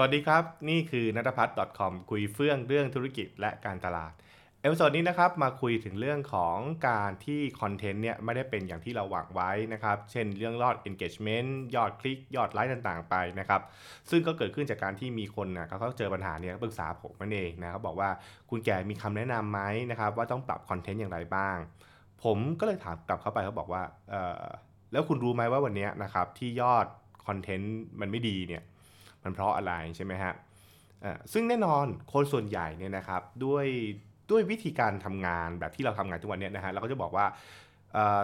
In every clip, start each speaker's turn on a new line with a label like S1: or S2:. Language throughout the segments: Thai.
S1: สวัสดีครับ นี่คือนัทพัฒน์ .com คุยเฟื่องเรื่องธุรกิจและการตลาด episode นี้นะครับมาคุยถึงเรื่องของการที่ content เนี่ยไม่ได้เป็นอย่างที่เราหวังไว้นะครับ เช่นเรื่องยอด engagement ยอดคลิก ยอดไลค์ต่างๆ ไปนะครับ ซึ่งก็เกิดขึ้นจากการที่มีคนนะเขาเจอปัญหาเนี้ยปรึกษาผมนั่นเองนะเขาบอกว่าคุณแกมีคำแนะนำไหมนะครับว่าต้องปรับ content อย่างไรบ้าง ผมก็เลยถามกลับเข้าไปเขาบอกว่าเออแล้วคุณรู้ไหมว่าวันนี้นะครับที่ยอดcontent มันไม่ดีเนี่ย มันเพราะอะไรใช่ไหมฮะซึ่งแน่นอนคนส่วนใหญ่เนี่ยนะครับด้วยด้วยวิธีการทำงานแบบที่เราทำงานทุกวันนี้นะฮะเราก็จะบอกว่า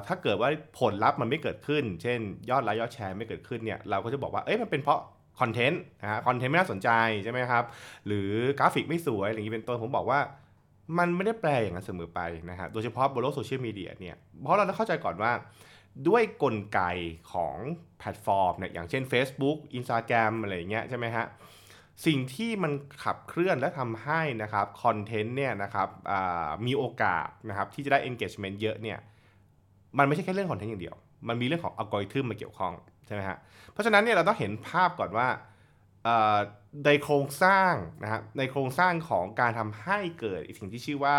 S1: ถ้าเกิดว่าผลลัพธ์มันไม่เกิดขึ้น เช่น ยอดไลค์ยอดแชร์ไม่เกิดขึ้นเนี่ยเราก็จะบอกว่าเอ้ยมันเป็นเพราะ content นะฮะ content ไม่น่าสนใจใช่ไหมครับหรือกราฟิกไม่สวยอะไรอย่างนี้เป็นต้นผมบอกว่ามันไม่ได้แปลอย่างนั้นเสมอไปนะฮะโดยเฉพาะบนโลกโซเชียลมีเดียเนี่ยเพราะเราต้องเข้าใจก่อนว่า ด้วยกลไกของแพลตฟอร์มเนี่ยอย่างเช่น Facebook Instagram อะไรเงี้ยใช่ไหมฮะสิ่งที่มันขับเคลื่อนและทำให้นะครับ content เนี่ยนะครับมีโอกาสนะครับที่จะได้ engagement เยอะเนี่ยมันไม่ใช่แค่เรื่อง content อย่างเดียว มันมีเรื่องของอัลกอริทึมมาเกี่ยวข้องใช่ไหมฮะเพราะฉะนั้นเนี่ยเราต้องเห็นภาพก่อนว่าในโครงสร้างนะครับในโครงสร้างของการทำให้เกิดสิ่งที่ชื่อว่า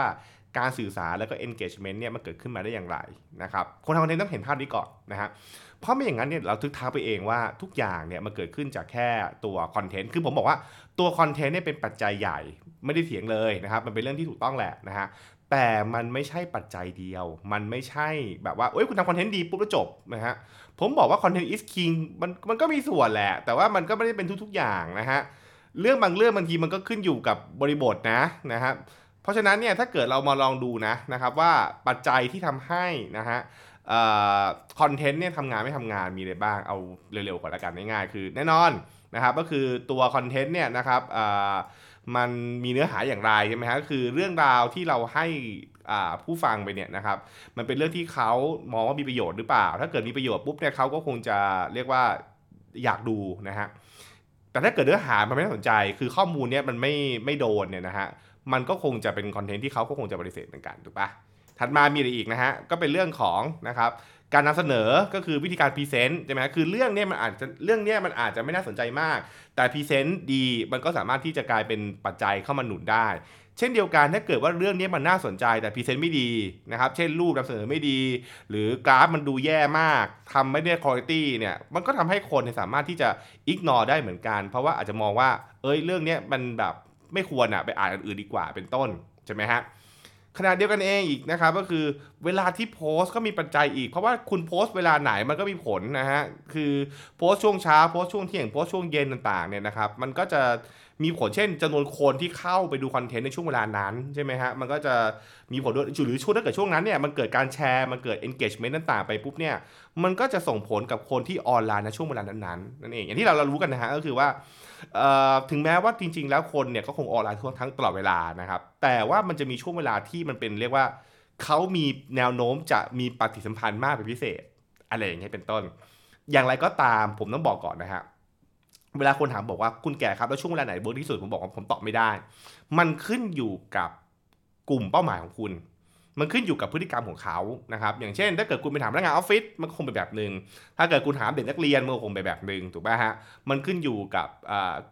S1: การสื่อสารแล้วก็ engagement เนี่ยมันเกิดขึ้นมาได้อย่างไรนะครับคนทำคอนเทนต์ต้องเห็นภาพนี้ก่อนนะฮะเพราะไม่อย่างนั้นเนี่ยเราทึกท้าไปเองว่าทุกอย่างเนี่ยมันเกิดขึ้นจากแค่ตัวคอนเทนต์คือผมบอกว่าตัวคอนเทนต์เนี่ยเป็นปัจจัยใหญ่ไม่ได้เถียงเลยนะครับมันเป็นเรื่องที่ถูกต้องแหละนะฮะแต่มันไม่ใช่ปัจจัยเดียว มันไม่ใช่แบบว่า เอ้ย คุณทำคอนเทนต์ดีปุ๊บแล้วจบนะฮะ ผมบอกว่าคอนเทนต์ is king มันมันก็มีส่วนแหละ แต่ว่ามันก็ไม่ได้เป็นทุกๆอย่างนะฮะ เรื่องบางเรื่องบางทีมันก็ขึ้นอยู่กับบริบทนะนะฮะเพ ราะฉะนั้นเนี่ยถ้าเกิดเรามาลองดูนะนะครับว่าปัจจัยที่ทำให้นะฮะคอนเทนต์เนี่ยทำงานไม่ทำงานมีอะไรบ้างเอาเร็วๆก่อนละกันง่ายๆคือแน่นอนนะครับก็คือตัวคอนเทนต์เนี่ยนะครับมันมีเนื้อหาอย่างไรใช่ไหมฮะคือเรื่องราวที่เราให้ผู้ฟังไปเนี่ยนะครับมันเป็นเรื่องที่เขามองว่ามีประโยชน์หรือเปล่า ถ้าเกิดมีประโยชน์ปุ๊บเนี่ยเขาก็คงจะเรียกว่าอยากดูนะฮะ แต่ถ้าเกิดเนื้อหามันไม่น่าสนใจ คือข้อมูลเนี้ยมันไม่ไม่โดนเนี่ยนะฮะ มันก็คงจะเป็น content ที่เขาก็คงจะปฏิเสธเหมือนกันถูกปะถัดมามีอะไรอีกนะฮะ ก็เป็นเรื่องของนะครับ การนำเสนอก็คือวิธีการ present ใช่ไหมคือเรื่องนี้มันอาจจะเรื่องนี้มันอาจจะไม่น่าสนใจมาก แต่ present ดีมันก็สามารถที่จะกลายเป็นปัจจัยเข้ามาหนุนได้ เช่นเดียวกันถ้าเกิดว่าเรื่องนี้มันน่าสนใจแต่ present ไม่ดีนะครับ เช่นรูปนำเสนอไม่ดี หรือกราฟมันดูแย่มากทำไม่ได้คุณภาพเนี่ยมันก็ทำให้คนสามารถที่จะอิกนอได้เหมือนกัน เพราะว่าอาจจะมองว่า เอ้ยเรื่องนี้มันแบบไม่ควรอะไปอ่านอื่นดีกว่าเป็นต้นใช่ไหมฮะ ขณะเดียวกันเองอีกนะครับก็คือเวลาที่โพสก็มีปัจจัยอีก เพราะว่าคุณโพสเวลาไหนมันก็มีผลนะฮะคือโพสช่วงเช้าโพสช่วงเที่ยงโพสช่วงเย็นต่างๆเนี่ยนะครับมันก็จะ มีผลเช่นจำนวนคนที่เข้าไปดูคอนเทนต์ในช่วงเวลานั้นใช่ไหมฮะมันก็จะมีผลด้วยหรือช่วงถ้าเกิดช่วงนั้นเนี่ยมันเกิดการแชร์มันเกิด engagement ต่างๆไปปุ๊บเนี่ยมันก็จะส่งผลกับคนที่ออนไลน์ในช่วงเวลานั้นๆนั่นเองอย่างที่เราเรารู้กันนะฮะก็คือว่าถึงแม้ว่าจริง ๆ แล้วคนเนี่ยก็คงออนไลน์ทั้งตลอดเวลานะครับแต่ว่ามันจะมีช่วงเวลาที่มันเป็นเรียกว่าเขามีแนวโน้มจะมีปฏิสัมพันธ์มากเป็นพิเศษอะไรอย่างเงี้ยเป็นต้น อย่างไรก็ตามผมต้องบอกก่อนนะฮะ เวลาคนถามบอกว่าคุณแก่ครับแล้วช่วงเวลาไหนเบิร์กที่สุดผมบอกว่าผมตอบไม่ได้ มันขึ้นอยู่กับกลุ่มเป้าหมายของคุณ มันขึ้นอยู่กับพฤติกรรมของเขานะครับ อย่างเช่น ถ้าเกิดคุณไปถามพนักงานออฟฟิศมันคงเป็นแบบหนึ่งถ้าเกิดคุณถามเด็กนักเรียนมันคงเป็นแบบหนึ่งถูกป่ะฮะมันขึ้นอยู่กับ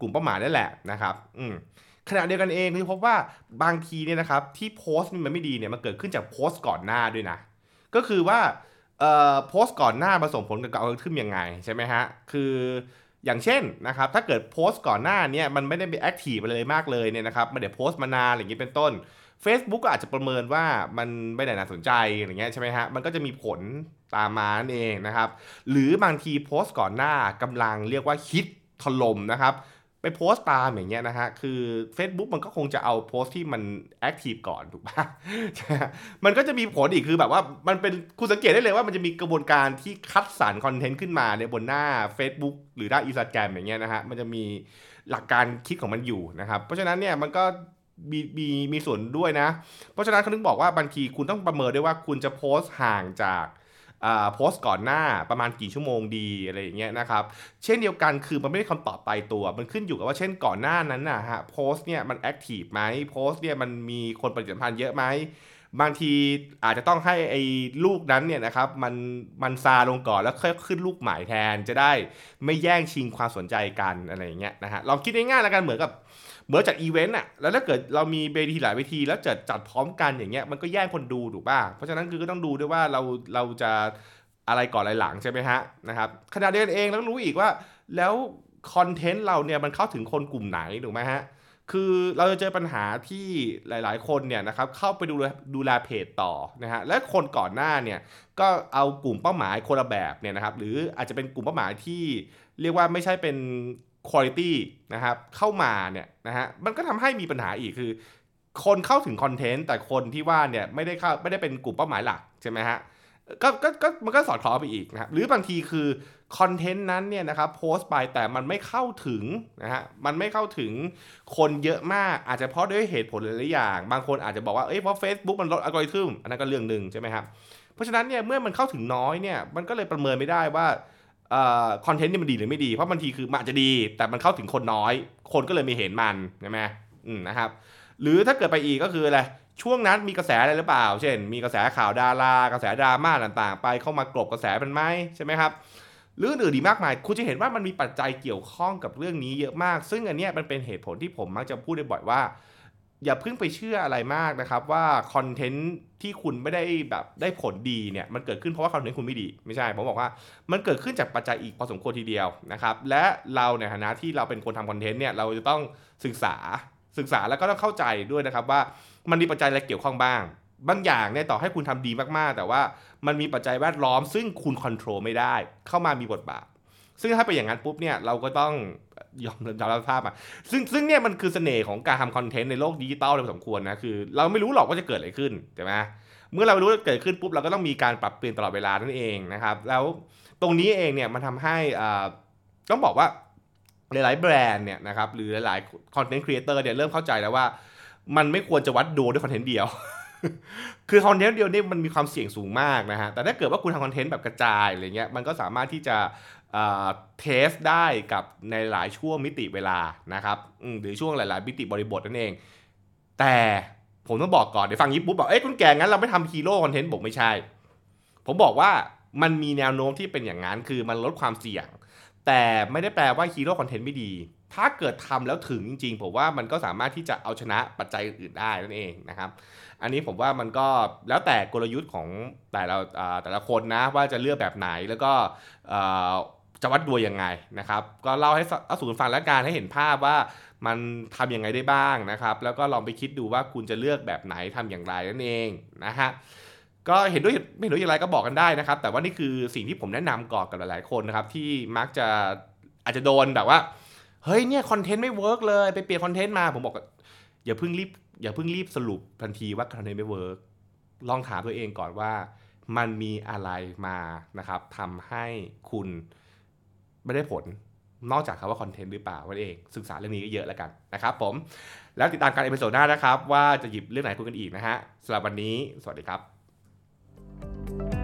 S1: กลุ่มเป้าหมายนั่นแหละนะครับอือ ขณะเดียวกันเองคือพบว่าบางทีเนี่ยนะครับที่โพสต์มันไม่ดีเนี่ยมันเกิดขึ้นจากโพสต์ก่อนหน้าด้วยนะก็คือว่าโพสต์ก่อนหน้ามาส่งผลกับอัลกอริทึมยังไงใช่ไหมฮะคือ อย่างเช่นนะครับถ้าเกิดโพสต์ก่อนหน้าเนี่ยมันไม่ได้ไปแอคทีฟอะไรมากเลยเนี่ยนะครับไม่ได้โพสต์มานานอะไรอย่างนี้เป็นต้น Facebook ก็อาจจะประเมินว่ามันไม่ได้น่าสนใจอะไรเงี้ยใช่ไหมฮะมันก็จะมีผลตามมานั่นเองนะครับหรือบางทีโพสต์ก่อนหน้ากำลังเรียกว่าฮิตถล่มนะครับ ไปโพสต์ตามอย่างเงี้ยนะฮะ คือ Facebook มันก็คงจะเอาโพสต์ที่มันแอคทีฟก่อนถูกปะมันก็จะมีผลอีกคือแบบว่ามันเป็นคุณสังเกตได้เลยว่ามันจะมีกระบวนการที่คัดสรรคอนเทนต์ขึ้นมาในบนหน้า Facebook หรือหน้าอินสตาแกรมอย่างเงี้ยนะฮะ มันจะมีหลักการคิดของมันอยู่นะครับ เพราะฉะนั้นเนี่ยมันก็มีมีมีส่วนด้วยนะ เพราะฉะนั้นเขาถึงบอกว่าบางทีคุณต้องประเมินด้วยว่าคุณจะโพสต์ห่างจาก โพสต์ก่อนหน้าประมาณกี่ชั่วโมงดีอะไรอย่างเงี้ยนะครับเช่นเดียวกันคือมันไม่ได้คำตอบไปตัว มันขึ้นอยู่กับว่าเช่นก่อนหน้านั้นนะฮะโพสต์เนี่ยมันแอคทีฟไหมโพสต์เนี่ยมันมีคนปฏิสัมพันธ์เยอะไหมบางทีอาจจะต้องให้ไอ้ลูกนั้นเนี่ยนะครับมันมันซาลงก่อนแล้วค่อยขึ้นลูกใหม่แทนจะได้ไม่แย่งชิงความสนใจกันอะไรอย่างเงี้ยนะฮะลองคิดง่ายๆแล้วกันเหมือนกับ เหมือนจัดอีเวนต์อะแล้วถ้าเกิดเรามีเวทีหลายเวทีแล้วจัดจัดพร้อมกันอย่างเงี้ยมันก็แย่งคนดูถูกป่ะเพราะฉะนั้นคือก็ต้องดูด้วยว่าเราเราจะอะไรก่อนอะไรหลังใช่ไหมฮะนะครับขณะเดียวกันเองแล้วรู้อีกว่า แล้วคอนเทนต์เราเนี่ยมันเข้าถึงคนกลุ่มไหนถูกไหมฮะคือเราจะเจอปัญหาที่หลาย ๆ คนเนี่ยนะครับเข้าไปดูดูแลเพจต่อนะฮะและคนก่อนหน้าเนี่ยก็เอากลุ่มเป้าหมายคนละแบบเนี่ยนะครับหรืออาจจะเป็นกลุ่มเป้าหมายที่เรียกว่าไม่ใช่เป็น คุณภาพนะครับเข้ามาเนี่ยนะฮะมันก็ทำให้มีปัญหาอีกคือ คนเข้าถึงคอนเทนต์แต่คนที่ว่าเนี่ยไม่ได้เข้าไม่ได้เป็นกลุ่มเป้าหมายหลักใช่ไหมฮะก็ก็ก็มันก็สอดคล้องไปอีกนะครับหรือบางทีคือคอนเทนต์นั้นเนี่ยนะครับโพสต์ไปแต่มันไม่เข้าถึงนะฮะมันไม่เข้าถึงคนเยอะมากอาจจะเพราะด้วยเหตุผลหลายอย่าง บางคนอาจจะบอกว่าเอ้ยเพราะ Facebook มันลดอัลกอริทึมอันนั้นก็เรื่องหนึ่งใช่ไหมครับเพราะฉะนั้นเนี่ยเมื่อมันเข้าถึงน้อยเนี่ยมันก็เลยประเมินไม่ได้ว่า คอนเทนต์นี่มันดีหรือไม่ดี เพราะบางทีคือมันอาจจะดี แต่มันเข้าถึงคนน้อย คนก็เลยไม่เห็นมันใช่ไหมอืมนะครับ หรือถ้าเกิดไปอีกก็คืออะไรช่วงนั้นมีกระแสอะไรหรือเปล่า เช่น มีกระแสข่าวดารากระแสดราม่าต่างๆ ไปเข้ามากลบกระแสเป็นไหมใช่ไหมครับหรืออื่นดีมากมาย คุณจะเห็นว่ามันมีปัจจัยเกี่ยวข้องกับเรื่องนี้เยอะมาก ซึ่งอันนี้มันเป็นเหตุผลที่ผมมักจะพูดได้บ่อยว่า อย่าเพิ่งไปเชื่ออะไรมากนะครับว่าคอนเทนต์ที่คุณไม่ได้แบบได้ผลดีเนี่ยมันเกิดขึ้นเพราะว่าคอนเทนต์คุณไม่ดี ไม่ใช่ผมบอกว่ามันเกิดขึ้นจากปัจจัยอีกพอสมควรทีเดียวนะครับและเราในฐานะที่เราเป็นคนทำคอนเทนต์เนี่ยเราจะต้องศึกษาศึกษาแล้วก็ต้องเข้าใจด้วยนะครับว่ามันมีปัจจัยอะไรเกี่ยวข้องบ้าง บางอย่างเนี่ยต่อให้คุณทำดีมากๆ แต่ว่ามันมีปัจจัยแวดล้อม ซึ่งคุณควบคุมไม่ได้เข้ามามีบทบาท ซึ่งถ้าเป็นอย่างนั้นปุ๊บเนี่ยเราก็ต้อง ยอมรับภาพอะซึ่งซึ่งเนี่ยมันคือเสน่ห์ของการทำคอนเทนต์ในโลกดิจิตอลเลยสมควรนะคือ เราไม่รู้หรอกว่าจะเกิดอะไรขึ้นใช่ไหมเมื่อเรารู้ว่าเกิดขึ้นปุ๊บเราก็ต้องมีการปรับเปลี่ยนตลอดเวลานั่นเองนะครับแล้วตรงนี้เองเนี่ยมันทำให้อ่าต้องบอกว่าหลายๆแบรนด์เนี่ยนะครับหรือหลายๆคอนเทนต์ครีเอเตอร์เนี่ยเริ่มเข้าใจแล้วว่ามันไม่ควรจะวัดดูด้วยคอนเทนต์เดียว คือคอนเทนต์เดียวนี่มันมีความเสี่ยงสูงมากนะฮะ แต่ถ้าเกิดว่าคุณทำคอนเทนต์แบบกระจายอะไรเงี้ย มันก็สามารถที่จะ test ได้กับในหลายช่วงมิติเวลานะครับหรือช่วงหลาย ๆ มิติบริบทนั่นเอง แต่ผมต้องบอกก่อนเดี๋ยวฟังคลิปปุ๊บบอกเอ้ยคุณแกงั้นเราไม่ทำ hero content บอกไม่ใช่ ผมบอกว่ามันมีแนวโน้มที่เป็นอย่างนั้นคือมันลดความเสี่ยง แต่ไม่ได้แปลว่า hero content ไม่ดี ถ้าเกิดทำแล้วถึงจริง ๆ ผมว่ามันก็สามารถที่จะเอาชนะปัจจัยอื่นๆได้นั่นเองนะครับ อันนี้ผมว่ามันก็แล้วแต่กลยุทธ์ของแต่ละแต่ละคนนะว่าจะเลือกแบบไหนแล้วก็ จะวัดดวยยังไงนะครับ ก็เล่าให้อาสูนฟังและการให้เห็นภาพว่ามันทํำยังไงได้บ้างนะครับ แล้วก็ลองไปคิดดูว่าคุณจะเลือกแบบไหนทำอย่างไรนั่นเองนะฮะก็เห็นด้วยไม่เห็นด้วยอย่างไรก็บอกกันได้นะครับ แต่ว่านี่คือสิ่งที่ผมแนะนำก่อนกับหลายๆคนนะครับที่มักจะอาจจะโดนแบบว่าเฮ้ยเนี่ยคอนเทนต์ไม่ work เลยไปเปลี่ยนคอนเทนต์มาผมบอกอย่าเพิ่งรีบอย่าเพิ่งรีบสรุปทันทีว่าคอนเทนต์ไม่ work ลองถามตัวเองก่อนว่ามันมีอะไรมานะครับทำให้คุณ ไม่ได้ผลนอกจากคำว่าคอนเทนต์หรือเปล่านั่นเองศึกษาเรื่องนี้ก็เยอะแล้วกันนะครับผม แล้วติดตามกัน episode หน้านะครับ ว่าจะหยิบเรื่องไหนคุยกันอีกนะฮะสำหรับวันนี้ สวัสดีครับ